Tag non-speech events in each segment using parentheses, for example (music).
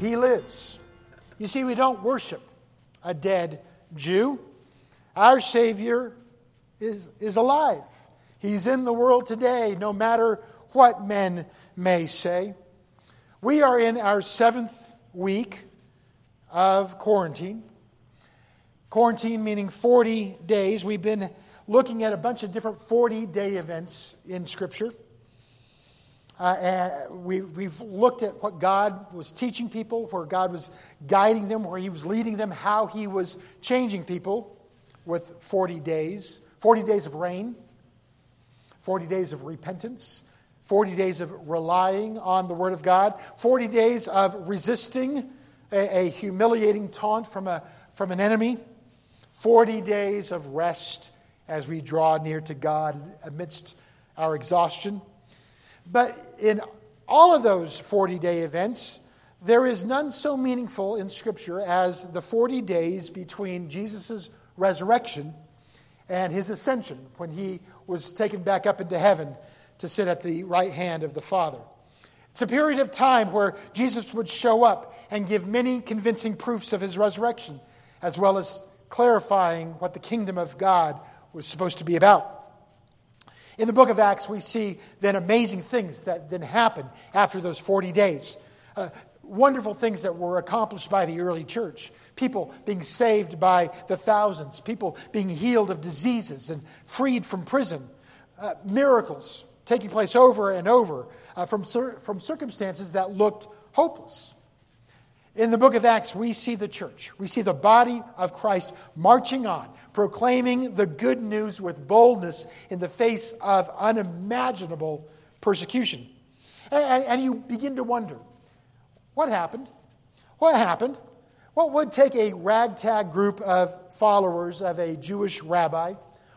he lives. You see, we don't worship a dead Jew. Our Savior is, is alive. He's in the world today, no matter what men may say. We are in our seventh week of quarantine. Quarantine meaning 40 days. We've been looking at a bunch of different 40 day events in Scripture. Uh, and we, we've looked at what God was teaching people, where God was guiding them, where He was leading them, how He was changing people with 40 days 40 days of rain, 40 days of repentance, 40 days of relying on the Word of God, 40 days of resisting a, a humiliating taunt from, a, from an enemy, 40 days of rest as we draw near to God amidst our exhaustion. But in all of those 40 day events, there is none so meaningful in Scripture as the 40 days between Jesus' resurrection and his ascension when he was taken back up into heaven to sit at the right hand of the Father. It's a period of time where Jesus would show up and give many convincing proofs of his resurrection, as well as clarifying what the kingdom of God was supposed to be about. In the book of Acts, we see then amazing things that then happen after those 40 days. Uh, wonderful things that were accomplished by the early church. People being saved by the thousands, people being healed of diseases and freed from prison, uh, miracles taking place over and over uh, from, from circumstances that looked hopeless. In the book of Acts, we see the church, we see the body of Christ marching on, proclaiming the good news with boldness in the face of unimaginable persecution. And, and, you begin to wonder what happened? What happened? What would take a ragtag group of followers of a Jewish rabbi,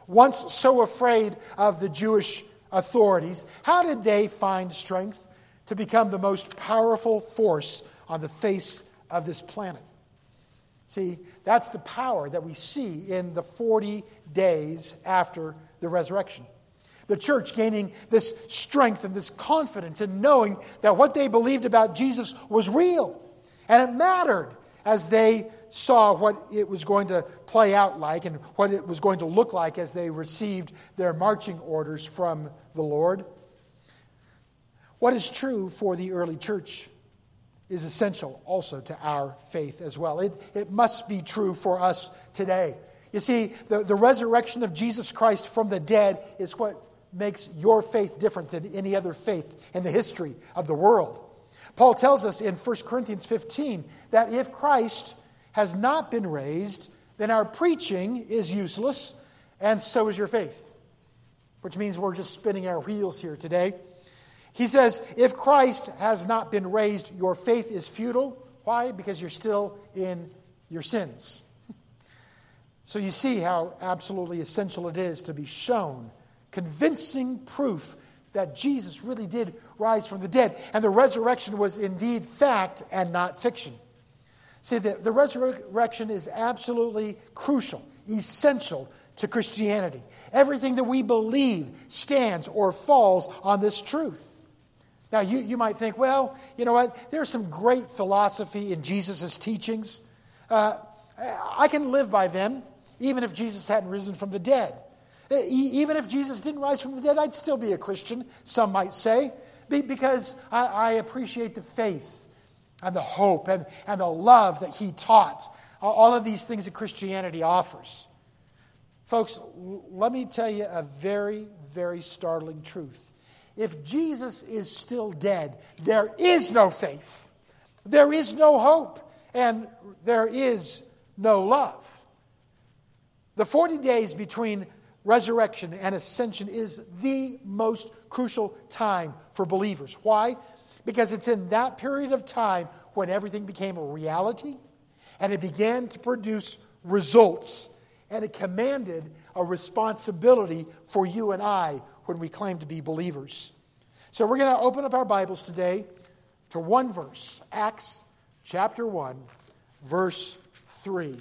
once so afraid of the Jewish authorities, how did they find strength to become the most powerful force on the face of this planet. See, that's the power that we see in the 40 days after the resurrection. The church gaining this strength and this confidence in knowing that what they believed about Jesus was real. And it mattered as they saw what it was going to play out like and what it was going to look like as they received their marching orders from the Lord. What is true for the early church is essential also to our faith as well. It, it must be true for us today. You see, the, the resurrection of Jesus Christ from the dead is what makes your faith different than any other faith in the history of the world. Paul tells us in 1 Corinthians 15 that if Christ has not been raised, then our preaching is useless, and so is your faith. Which means we're just spinning our wheels here today. He says, if Christ has not been raised, your faith is futile. Why? Because you're still in your sins. (laughs) So you see how absolutely essential it is to be shown convincing proof that Jesus really did rise from the dead, and the resurrection was indeed fact and not fiction. See, the, the resurrection is absolutely crucial, essential to Christianity. Everything that we believe stands or falls on this truth. Now, you, you might think, well, you know what? There's some great philosophy in Jesus' teachings. Uh, I can live by them, even if Jesus hadn't risen from the dead. Even if Jesus didn't rise from the dead, I'd still be a Christian, some might say, because I, I appreciate the faith and the hope and, and the love that he taught. All of these things that Christianity offers. Folks, let me tell you a very, very startling truth. If Jesus is still dead, there is no faith, there is no hope, and there is no love. The 40 days between resurrection and ascension is the most crucial time for believers. Why? Because it's in that period of time when everything became a reality and it began to produce results and it commanded a responsibility for you and I when we claim to be believers. So we're going to open up our Bibles today to one verse, Acts chapter 1, verse 3.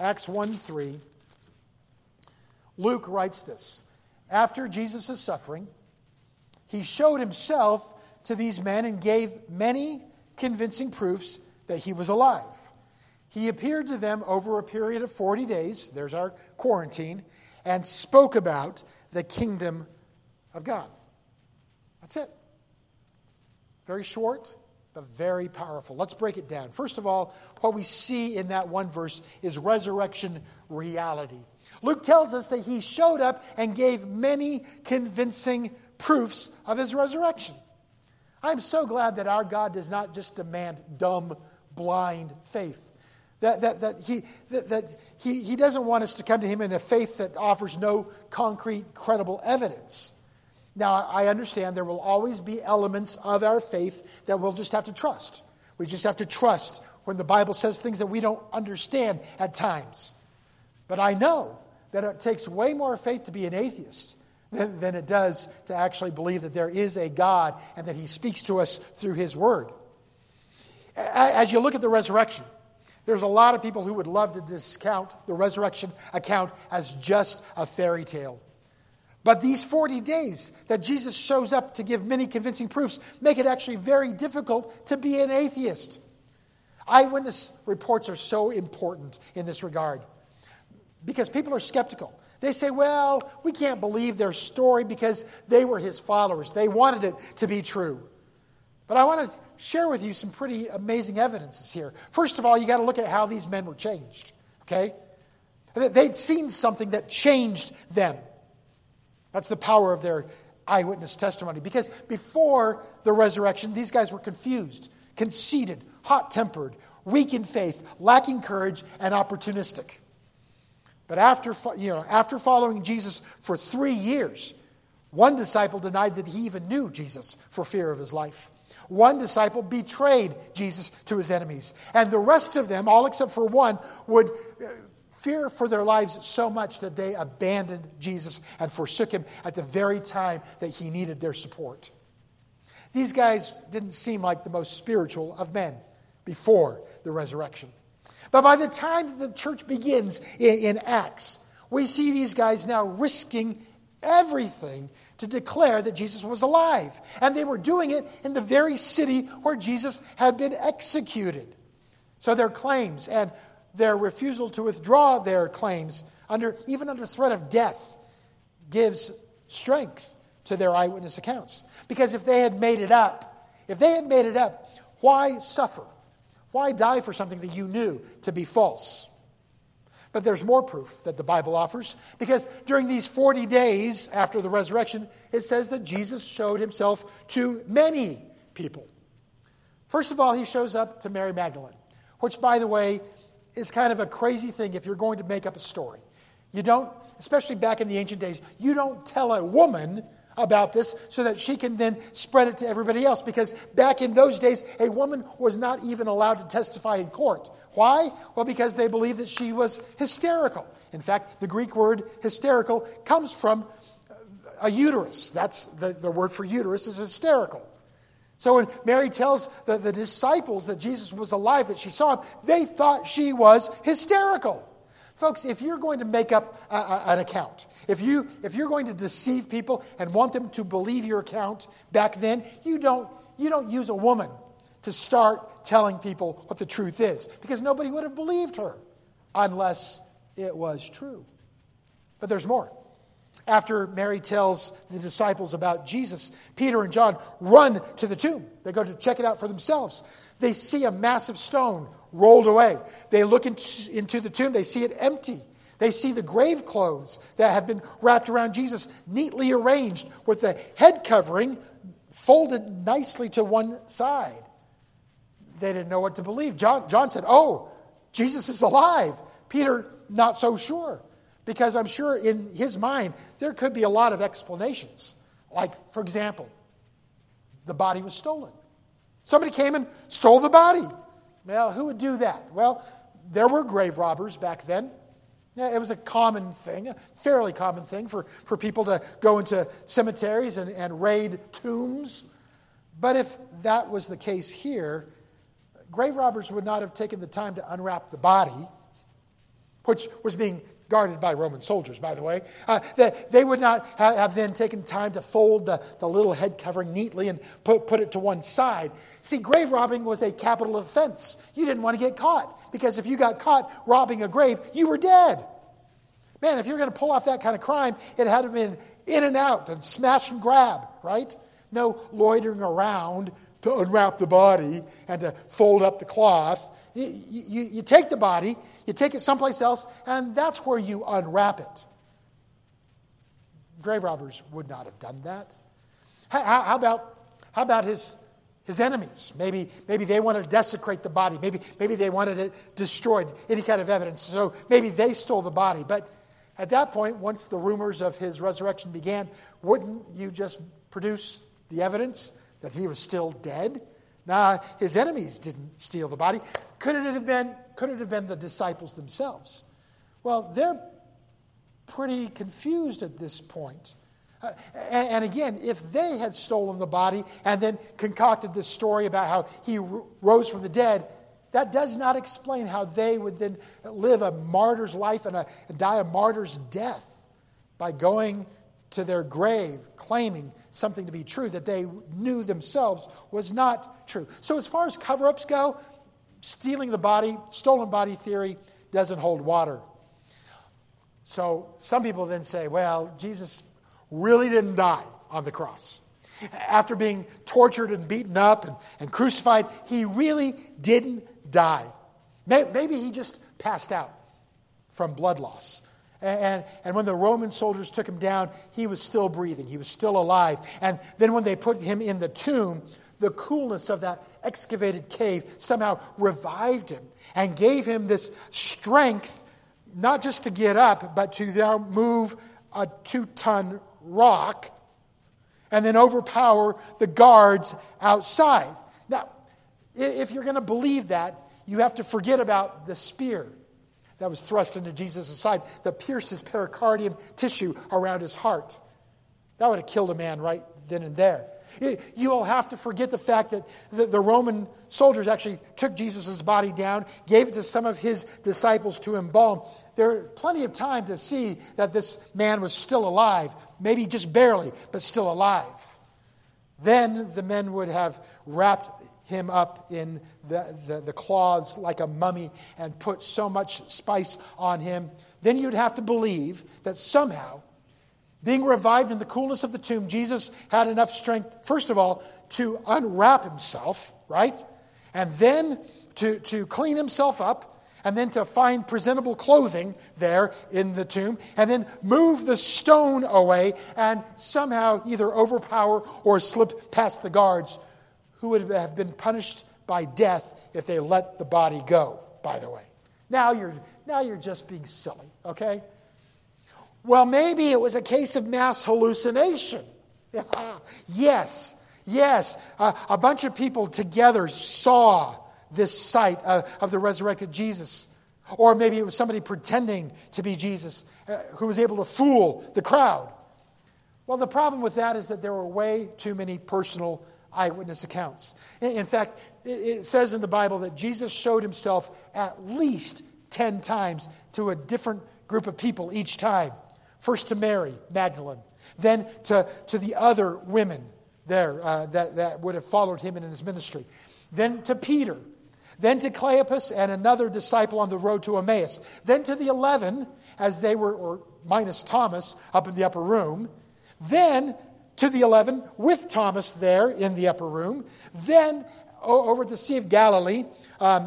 Acts 1 3. Luke writes this After Jesus' suffering, he showed himself to these men and gave many convincing proofs that he was alive. He appeared to them over a period of 40 days, there's our quarantine, and spoke about the kingdom of God. That's it. Very short, but very powerful. Let's break it down. First of all, what we see in that one verse is resurrection reality. Luke tells us that he showed up and gave many convincing proofs of his resurrection. I'm so glad that our God does not just demand dumb, blind faith. That, that, that, he, that, that he, he doesn't want us to come to him in a faith that offers no concrete, credible evidence. Now, I understand there will always be elements of our faith that we'll just have to trust. We just have to trust when the Bible says things that we don't understand at times. But I know that it takes way more faith to be an atheist than, than it does to actually believe that there is a God and that He speaks to us through His Word. As you look at the resurrection, there's a lot of people who would love to discount the resurrection account as just a fairy tale. But these 40 days that Jesus shows up to give many convincing proofs make it actually very difficult to be an atheist. Eyewitness reports are so important in this regard because people are skeptical. They say, well, we can't believe their story because they were his followers. They wanted it to be true. But I want to share with you some pretty amazing evidences here. First of all, you got to look at how these men were changed, okay? They'd seen something that changed them. That's the power of their eyewitness testimony. Because before the resurrection, these guys were confused, conceited, hot tempered, weak in faith, lacking courage, and opportunistic. But after, you know, after following Jesus for three years, one disciple denied that he even knew Jesus for fear of his life. One disciple betrayed Jesus to his enemies. And the rest of them, all except for one, would uh, fear for their lives so much that they abandoned Jesus and forsook him at the very time that he needed their support. These guys didn't seem like the most spiritual of men before the resurrection. But by the time the church begins in, in Acts, we see these guys now risking everything to declare that Jesus was alive. And they were doing it in the very city where Jesus had been executed. So their claims and their refusal to withdraw their claims, under, even under threat of death, gives strength to their eyewitness accounts. Because if they had made it up, if they had made it up, why suffer? Why die for something that you knew to be false? But there's more proof that the Bible offers because during these 40 days after the resurrection, it says that Jesus showed himself to many people. First of all, he shows up to Mary Magdalene, which, by the way, is kind of a crazy thing if you're going to make up a story. You don't, especially back in the ancient days, you don't tell a woman about this so that she can then spread it to everybody else. Because back in those days, a woman was not even allowed to testify in court. Why? Well, because they believed that she was hysterical. In fact, the Greek word hysterical comes from a uterus. That's the, the word for uterus is hysterical. So when Mary tells the, the disciples that Jesus was alive, that she saw him, they thought she was hysterical. Folks, if you're going to make up a, a, an account, if, you, if you're going to deceive people and want them to believe your account back then, you don't, you don't use a woman to start telling people what the truth is because nobody would have believed her unless it was true. But there's more. After Mary tells the disciples about Jesus, Peter and John run to the tomb. They go to check it out for themselves. They see a massive stone rolled away. They look into the tomb, they see it empty. They see the grave clothes that have been wrapped around Jesus, neatly arranged with the head covering folded nicely to one side. They didn't know what to believe. John, John said, Oh, Jesus is alive. Peter, not so sure. Because I'm sure in his mind, there could be a lot of explanations. Like, for example, the body was stolen. Somebody came and stole the body. Well, who would do that? Well, there were grave robbers back then. It was a common thing, a fairly common thing for, for people to go into cemeteries and, and raid tombs. But if that was the case here, grave robbers would not have taken the time to unwrap the body, which was being guarded by Roman soldiers, by the way, uh, that they would not have, have, then taken time to fold the, the little head covering neatly and put, put it to one side. See, grave robbing was a capital offense. You didn't want to get caught because if you got caught robbing a grave, you were dead. Man, if you're going to pull off that kind of crime, it had to have been in and out and smash and grab, right? No loitering around to unwrap the body and to fold up the cloth. You, you, you, take the body, you take it someplace else, and that's where you unwrap it. Grave robbers would not have done that. How, how about, how about his, his enemies? Maybe, maybe they wanted to desecrate the body. Maybe, maybe they wanted it destroyed, any kind of evidence. So maybe they stole the body. But at that point, once the rumors of his resurrection began, wouldn't you just produce the evidence that he was still dead? Now, his enemies didn't steal the body. Could it have been, could it have been the disciples themselves? Well, they're pretty confused at this point. Uh, and, and, again, if they had stolen the body and then concocted this story about how he r- rose from the dead, that does not explain how they would then live a martyr's life and, a, and die a martyr's death by going to their grave claiming something to be true that they knew themselves was not true. So, as far as cover ups go, stealing the body, stolen body theory doesn't hold water. So, some people then say, well, Jesus really didn't die on the cross. After being tortured and beaten up and, and crucified, he really didn't die. Maybe he just passed out from blood loss. And, and when the Roman soldiers took him down, he was still breathing. He was still alive. And then when they put him in the tomb, the coolness of that excavated cave somehow revived him and gave him this strength, not just to get up, but to now move a two ton rock and then overpower the guards outside. Now, if you're going to believe that, you have to forget about the spear that was thrust into Jesus' side that pierced his pericardium tissue around his heart. That would have killed a man right then and there. You will have to forget the fact that the Roman soldiers actually took Jesus' body down, gave it to some of his disciples to embalm. There are plenty of time to see that this man was still alive, maybe just barely, but still alive. Then the men would have wrapped him up in the, the, the, cloths like a mummy and put so much spice on him, then you'd have to believe that somehow, being revived in the coolness of the tomb, Jesus had enough strength, first of all, to unwrap himself, right? And then to, to clean himself up, and then to find presentable clothing there in the tomb, and then move the stone away and somehow either overpower or slip past the guards who would have been punished by death if they let the body go, by the way. Now you're, now you're just being silly, okay? Well, maybe it was a case of mass hallucination. (laughs) yes, yes. Uh, a bunch of people together saw this sight uh, of the resurrected Jesus. Or maybe it was somebody pretending to be Jesus uh, who was able to fool the crowd. Well, the problem with that is that there were way too many personal eyewitness accounts. In fact, it says in the Bible that Jesus showed himself at least 10 times to a different group of people each time. First to Mary Magdalene, then to, to the other women there uh, that, that would have followed him in his ministry, then to Peter, then to Cleopas and another disciple on the road to Emmaus, then to the eleven as they were, or minus Thomas up in the upper room, then to the 11 with Thomas there in the upper room. Then over the Sea of Galilee, um,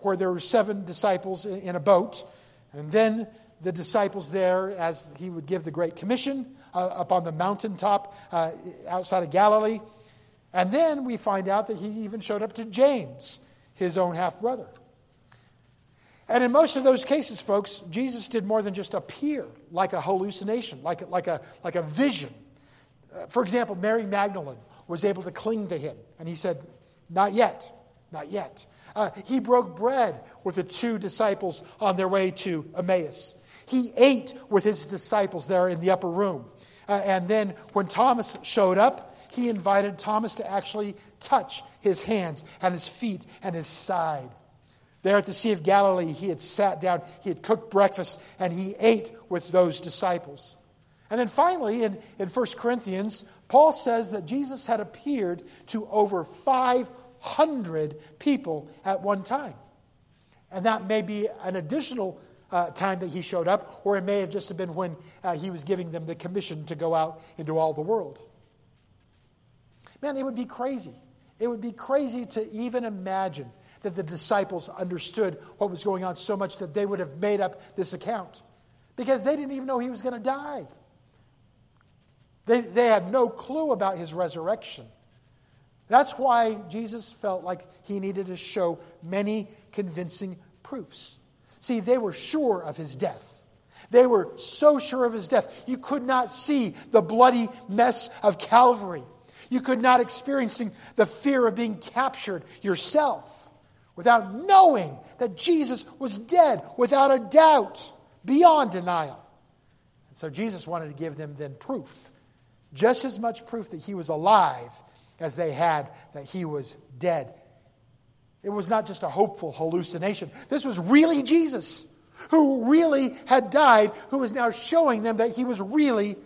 where there were seven disciples in a boat. And then the disciples there as he would give the Great Commission uh, up on the mountaintop uh, outside of Galilee. And then we find out that he even showed up to James, his own half brother. And in most of those cases, folks, Jesus did more than just appear like a hallucination, like, like, a, like a vision. Uh, for example, Mary Magdalene was able to cling to him, and he said, Not yet, not yet. Uh, he broke bread with the two disciples on their way to Emmaus. He ate with his disciples there in the upper room. Uh, and then when Thomas showed up, he invited Thomas to actually touch his hands and his feet and his side. There at the Sea of Galilee, he had sat down, he had cooked breakfast, and he ate with those disciples. And then finally, in, in 1 Corinthians, Paul says that Jesus had appeared to over 500 people at one time. And that may be an additional uh, time that he showed up, or it may have just been when uh, he was giving them the commission to go out into all the world. Man, it would be crazy. It would be crazy to even imagine that the disciples understood what was going on so much that they would have made up this account because they didn't even know he was going to die. They, they had no clue about his resurrection. That's why Jesus felt like he needed to show many convincing proofs. See, they were sure of his death. They were so sure of his death. You could not see the bloody mess of Calvary. You could not experience the fear of being captured yourself without knowing that Jesus was dead without a doubt, beyond denial. And so Jesus wanted to give them then proof, just as much proof that he was alive as they had that he was dead. It was not just a hopeful hallucination. This was really Jesus, who really had died, who was now showing them that he was really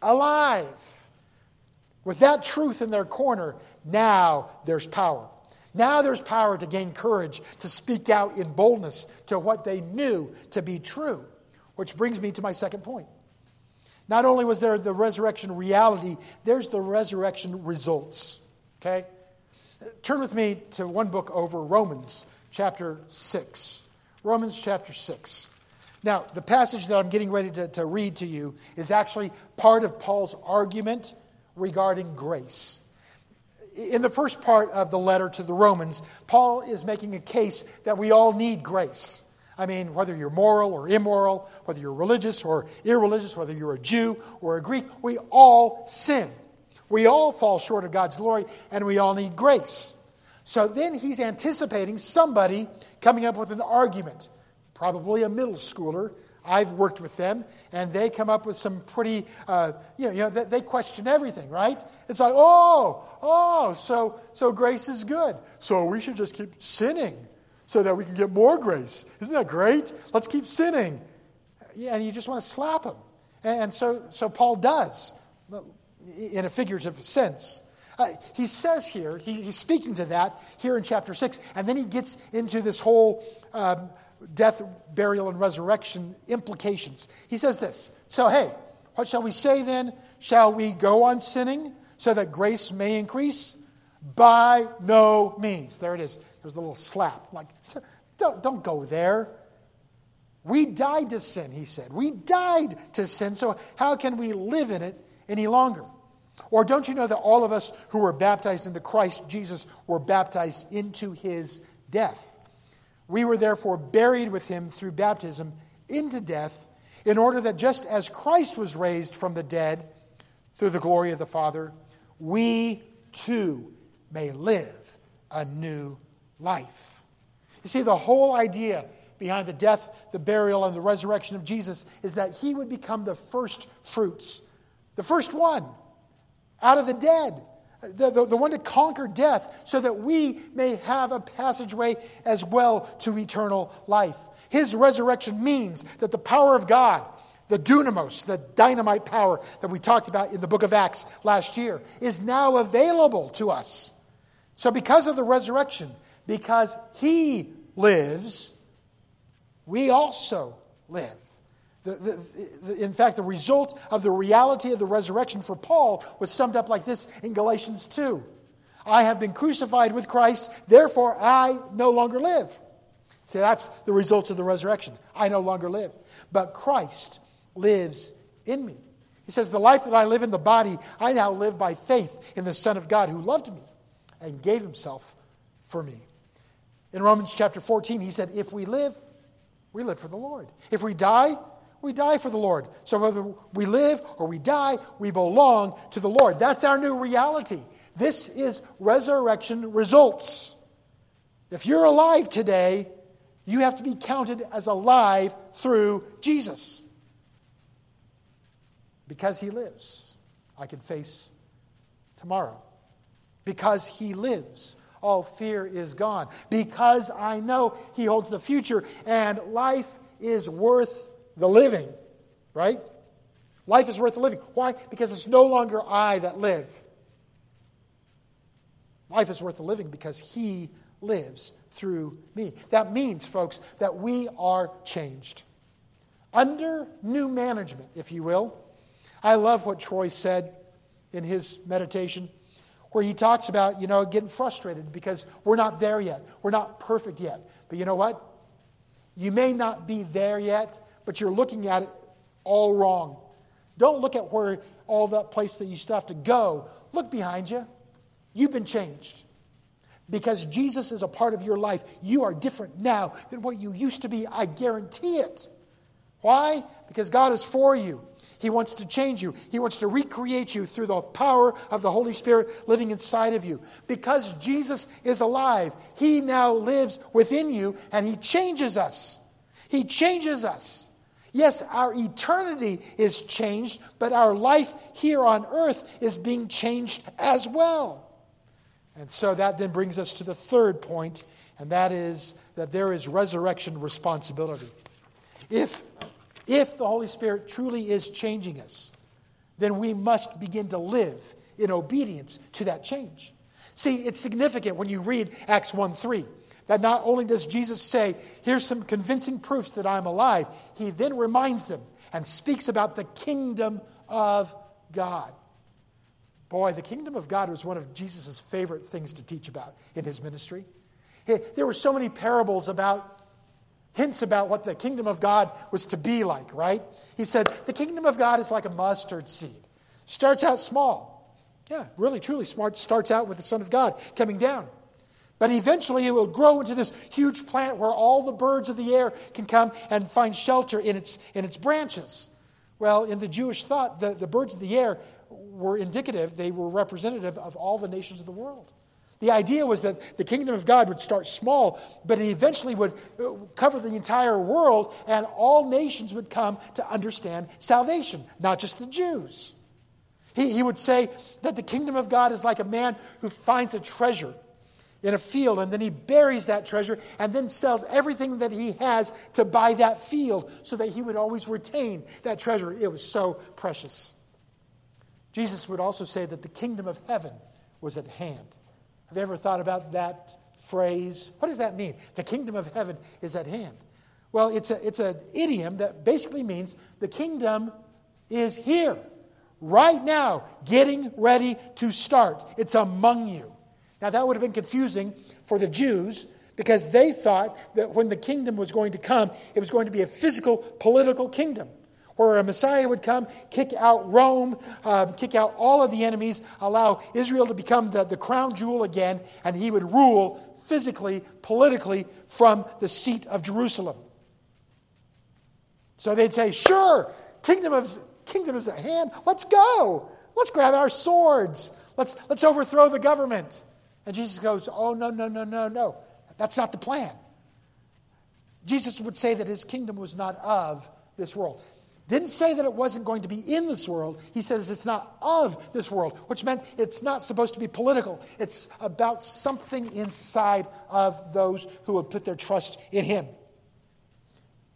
alive. With that truth in their corner, now there's power. Now there's power to gain courage, to speak out in boldness to what they knew to be true. Which brings me to my second point. Not only was there the resurrection reality, there's the resurrection results. Okay? Turn with me to one book over, Romans chapter 6. Romans chapter 6. Now, the passage that I'm getting ready to, to read to you is actually part of Paul's argument regarding grace. In the first part of the letter to the Romans, Paul is making a case that we all need grace. I mean, whether you're moral or immoral, whether you're religious or irreligious, whether you're a Jew or a Greek, we all sin. We all fall short of God's glory, and we all need grace. So then he's anticipating somebody coming up with an argument, probably a middle schooler. I've worked with them, and they come up with some pretty, uh, you know, you know they, they, question everything, right? It's like, oh, oh, so, so grace is good. So we should just keep sinning so that we can get more grace. Isn't that great? Let's keep sinning. Yeah, and you just want to slap them. And, and so, so Paul does in a figurative sense. Uh, he says here, he, he's speaking to that here in chapter 6, and then he gets into this whole um, death, burial, and resurrection implications. He says this So, hey, what shall we say then? Shall we go on sinning so that grace may increase? By no means. There it is. There's the little slap. Like, don't, don't go there. We died to sin, he said. We died to sin, so how can we live in it any longer? Or don't you know that all of us who were baptized into Christ Jesus were baptized into his death? We were therefore buried with him through baptism into death, in order that just as Christ was raised from the dead through the glory of the Father, we too may live a new life. You see, the whole idea behind the death, the burial, and the resurrection of Jesus is that he would become the first fruits, the first one out of the dead, the, the, the, one to conquer death, so that we may have a passageway as well to eternal life. His resurrection means that the power of God, the dunamis, the dynamite power that we talked about in the book of Acts last year, is now available to us. So, because of the resurrection, because He lives, we also live. The, the, the, in fact, the result of the reality of the resurrection for Paul was summed up like this in Galatians 2 I have been crucified with Christ, therefore I no longer live. See, that's the result of the resurrection. I no longer live. But Christ lives in me. He says, The life that I live in the body, I now live by faith in the Son of God who loved me and gave himself for me. In Romans chapter 14, he said, If we live, we live for the Lord. If we die, we die for the Lord. So whether we live or we die, we belong to the Lord. That's our new reality. This is resurrection results. If you're alive today, you have to be counted as alive through Jesus. Because he lives, I can face tomorrow. Because he lives, all fear is gone. Because I know He holds the future and life is worth the living, right? Life is worth the living. Why? Because it's no longer I that live. Life is worth the living because He lives through me. That means, folks, that we are changed. Under new management, if you will. I love what Troy said in his meditation, where he talks about, you know, getting frustrated because we're not there yet. We're not perfect yet. But you know what? You may not be there yet, but you're looking at it all wrong. Don't look at where all that place that you still have to go. Look behind you. You've been changed. Because Jesus is a part of your life. You are different now than what you used to be. I guarantee it. Why? Because God is for you. He wants to change you. He wants to recreate you through the power of the Holy Spirit living inside of you. Because Jesus is alive, He now lives within you and He changes us. He changes us. Yes, our eternity is changed, but our life here on earth is being changed as well. And so that then brings us to the third point, and that is that there is resurrection responsibility. If, if the Holy Spirit truly is changing us, then we must begin to live in obedience to that change. See, it's significant when you read Acts 1 3 that not only does Jesus say, Here's some convincing proofs that I'm alive, he then reminds them and speaks about the kingdom of God. Boy, the kingdom of God was one of Jesus' favorite things to teach about in his ministry. There were so many parables about, hints about what the kingdom of God was to be like, right? He said, The kingdom of God is like a mustard seed. Starts out small. Yeah, really, truly smart. Starts out with the Son of God coming down. But eventually it will grow into this huge plant where all the birds of the air can come and find shelter in its, in its branches. Well, in the Jewish thought, the, the birds of the air were indicative, they were representative of all the nations of the world. The idea was that the kingdom of God would start small, but it eventually would uh, cover the entire world, and all nations would come to understand salvation, not just the Jews. He, he would say that the kingdom of God is like a man who finds a treasure in a field, and then he buries that treasure and then sells everything that he has to buy that field so that he would always retain that treasure. It was so precious. Jesus would also say that the kingdom of heaven was at hand. Have you ever thought about that phrase? What does that mean? The kingdom of heaven is at hand. Well, it's, a, it's an idiom that basically means the kingdom is here, right now, getting ready to start. It's among you. Now, that would have been confusing for the Jews because they thought that when the kingdom was going to come, it was going to be a physical, political kingdom where a Messiah would come, kick out Rome, uh, kick out all of the enemies, allow Israel to become the, the crown jewel again, and he would rule physically, politically from the seat of Jerusalem. So they'd say, Sure, kingdom, of, kingdom is at hand. Let's go. Let's grab our swords. Let's, let's overthrow the government. And Jesus goes, Oh, no, no, no, no, no. That's not the plan. Jesus would say that his kingdom was not of this world. Didn't say that it wasn't going to be in this world. He says it's not of this world, which meant it's not supposed to be political. It's about something inside of those who would put their trust in Him.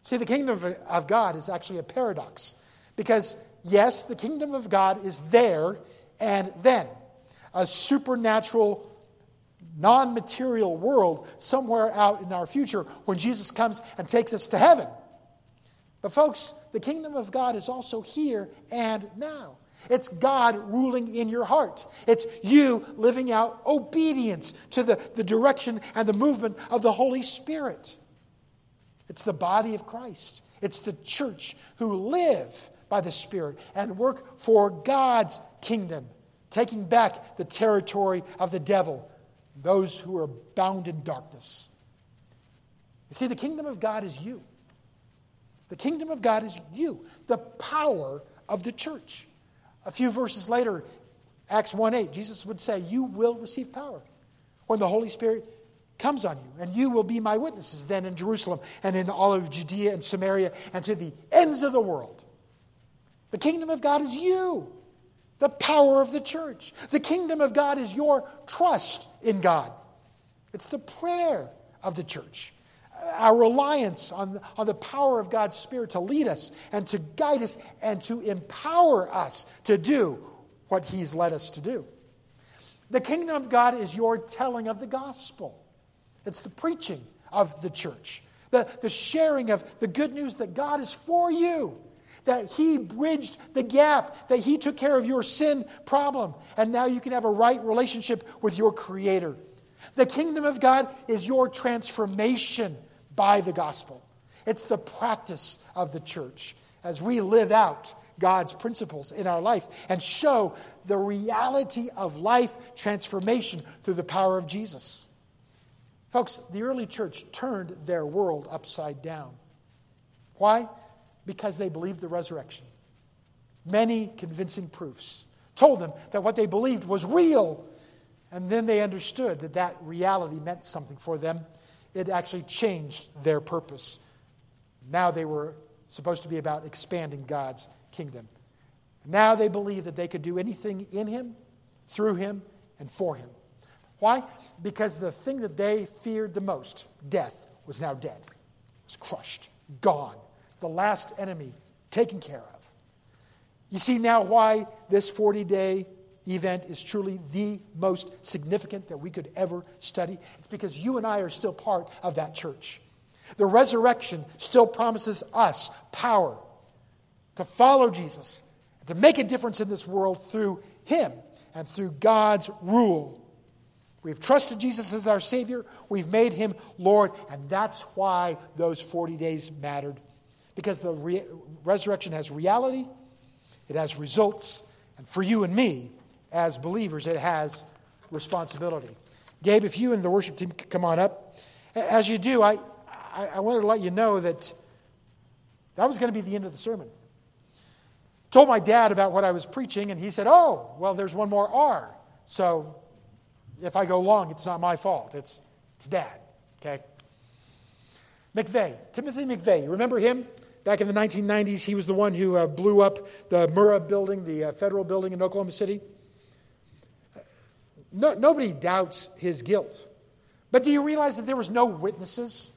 See, the kingdom of God is actually a paradox because, yes, the kingdom of God is there and then. A supernatural, non material world somewhere out in our future when Jesus comes and takes us to heaven. But, folks, the kingdom of God is also here and now. It's God ruling in your heart. It's you living out obedience to the, the direction and the movement of the Holy Spirit. It's the body of Christ. It's the church who live by the Spirit and work for God's kingdom, taking back the territory of the devil, those who are bound in darkness. You see, the kingdom of God is you. The kingdom of God is you, the power of the church. A few verses later, Acts 1 8, Jesus would say, You will receive power when the Holy Spirit comes on you, and you will be my witnesses then in Jerusalem and in all of Judea and Samaria and to the ends of the world. The kingdom of God is you, the power of the church. The kingdom of God is your trust in God. It's the prayer of the church. Our reliance on, on the power of God's Spirit to lead us and to guide us and to empower us to do what He's led us to do. The kingdom of God is your telling of the gospel, it's the preaching of the church, the, the sharing of the good news that God is for you that He bridged the gap, that He took care of your sin problem, and now you can have a right relationship with your Creator. The kingdom of God is your transformation by the gospel. It's the practice of the church as we live out God's principles in our life and show the reality of life transformation through the power of Jesus. Folks, the early church turned their world upside down. Why? Because they believed the resurrection. Many convincing proofs told them that what they believed was real. And then they understood that that reality meant something for them. It actually changed their purpose. Now they were supposed to be about expanding God's kingdom. Now they believed that they could do anything in Him, through Him, and for Him. Why? Because the thing that they feared the most, death, was now dead, it was crushed, gone the last enemy taken care of. You see now why this 40 day event is truly the most significant that we could ever study? It's because you and I are still part of that church. The resurrection still promises us power to follow Jesus, to make a difference in this world through Him and through God's rule. We've trusted Jesus as our Savior, we've made Him Lord, and that's why those 40 days mattered because the re- resurrection has reality, it has results, and for you and me as believers, it has responsibility. Gabe, if you and the worship team could come on up, as you do, I, I, I wanted to let you know that that was going to be the end of the sermon. Told my dad about what I was preaching, and he said, Oh, well, there's one more R. So if I go long, it's not my fault. It's, it's dad. Okay? McVeigh, Timothy McVeigh, remember him? Back in the 1990s, he was the one who uh, blew up the Murrah building, the uh, federal building in Oklahoma City. No, nobody doubts his guilt. But do you realize that there was no witnesses?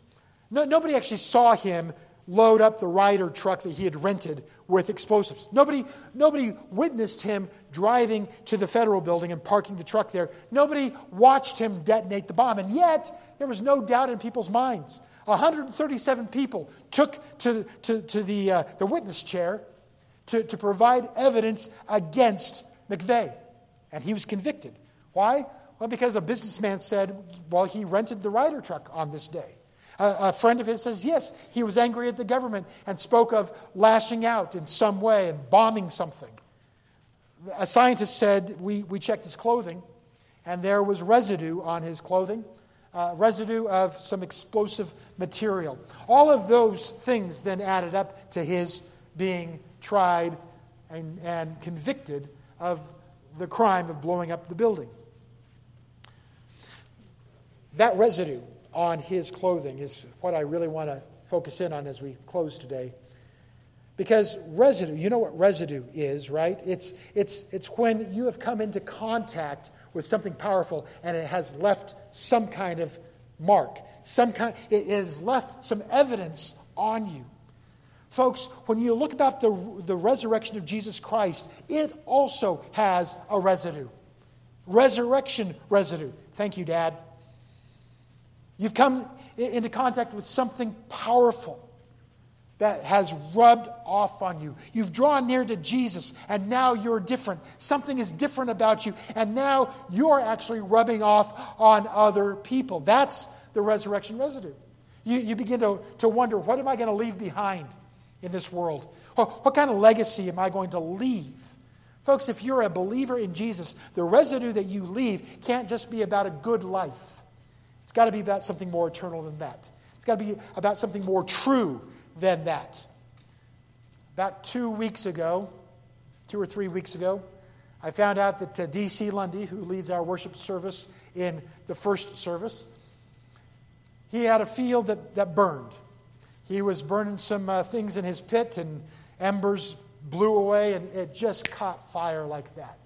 No, nobody actually saw him load up the Ryder truck that he had rented with explosives. Nobody, nobody witnessed him driving to the federal building and parking the truck there. Nobody watched him detonate the bomb. And yet, there was no doubt in people's minds. 137 people took to, to, to the, uh, the witness chair to, to provide evidence against McVeigh. And he was convicted. Why? Well, because a businessman said, well, he rented the Ryder truck on this day. A, a friend of his says, yes, he was angry at the government and spoke of lashing out in some way and bombing something. A scientist said, we, we checked his clothing, and there was residue on his clothing uh, residue of some explosive material. All of those things then added up to his being tried and, and convicted of the crime of blowing up the building. That residue on his clothing is what I really want to focus in on as we close today. Because residue, you know what residue is, right? It's, it's, it's when you have come into contact with something powerful and it has left some kind of mark, some kind, it has left some evidence on you. Folks, when you look about the, the resurrection of Jesus Christ, it also has a residue. Resurrection residue. Thank you, Dad. You've come into contact with something powerful that has rubbed off on you. You've drawn near to Jesus, and now you're different. Something is different about you, and now you're actually rubbing off on other people. That's the resurrection residue. You, you begin to, to wonder what am I going to leave behind in this world? What, what kind of legacy am I going to leave? Folks, if you're a believer in Jesus, the residue that you leave can't just be about a good life. It's got to be about something more eternal than that. It's got to be about something more true than that. About two weeks ago, two or three weeks ago, I found out that uh, D.C. Lundy, who leads our worship service in the first service, he had a field that, that burned. He was burning some uh, things in his pit, and embers blew away, and it just caught fire like that.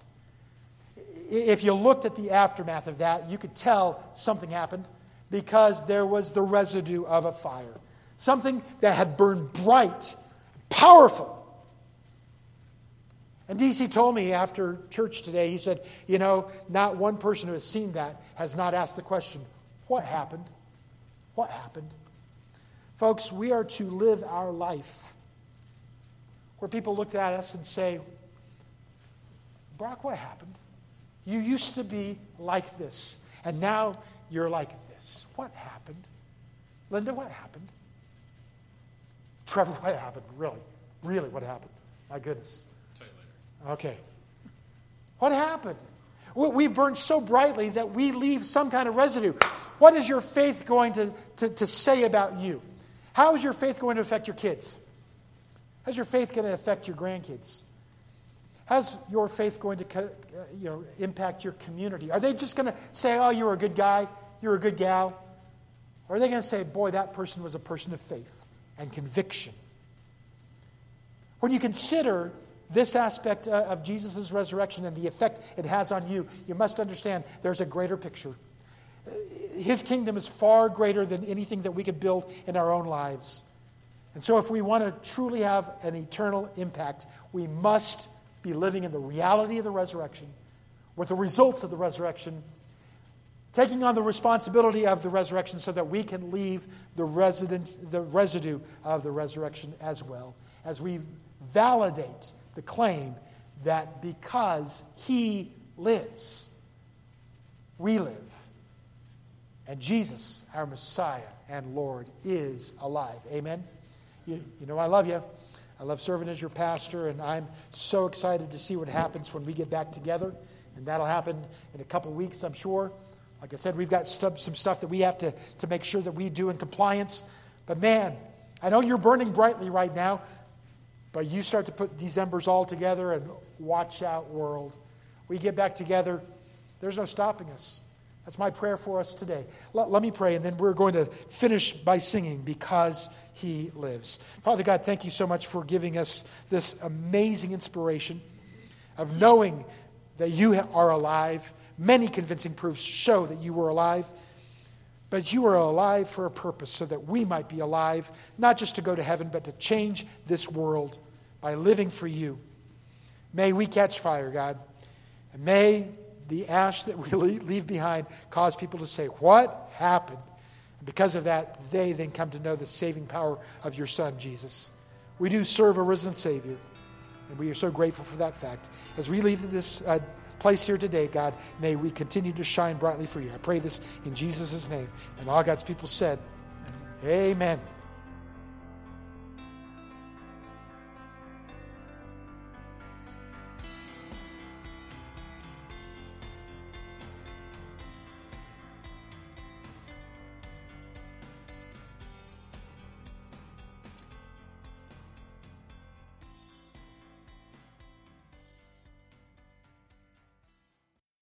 If you looked at the aftermath of that, you could tell something happened. because there was the residue of a fire. Something that had burned bright, powerful. And DC told me after church today, he said, You know, not one person who has seen that has not asked the question, What happened? What happened? Folks, we are to live our life where people look at us and say, Brock, what happened? You used to be like this, and now you're like this. What happened? Linda, what happened? Trevor, what happened? Really? Really, what happened? My goodness. Tell you later. Okay. What happened? We burn so brightly that we leave some kind of residue. What is your faith going to, to, to say about you? How is your faith going to affect your kids? How's your faith going to affect your grandkids? How's your faith going to uh, you know, impact your community? Are they just going to say, oh, you're a good guy, you're a good gal? Or are they going to say, boy, that person was a person of faith and conviction? When you consider this aspect uh, of Jesus' resurrection and the effect it has on you, you must understand there's a greater picture. His kingdom is far greater than anything that we could build in our own lives. And so, if we want to truly have an eternal impact, we must be living in the reality of the resurrection, with the results of the resurrection, taking on the responsibility of the resurrection so that we can leave the, resident, the residue of the resurrection as well, as we validate the claim that because He lives, we live. And Jesus, our Messiah and Lord, is alive. Amen? You, you know, I love you. I love serving as your pastor, and I'm so excited to see what happens when we get back together. And that'll happen in a couple weeks, I'm sure. Like I said, we've got some stuff that we have to, to make sure that we do in compliance. But man, I know you're burning brightly right now, but you start to put these embers all together and watch out, world. We get back together, there's no stopping us. That's my prayer for us today. Let, let me pray, and then we're going to finish by singing because he lives. Father God, thank you so much for giving us this amazing inspiration of knowing that you are alive. Many convincing proofs show that you were alive. But you are alive for a purpose so that we might be alive, not just to go to heaven, but to change this world by living for you. May we catch fire, God. And may the ash that we (laughs) leave behind cause people to say, What happened? And because of that, they then come to know the saving power of your Son, Jesus. We do serve a risen Savior, and we are so grateful for that fact. As we leave this uh, place here today, God, may we continue to shine brightly for you. I pray this in Jesus' name. And all God's people said, Amen.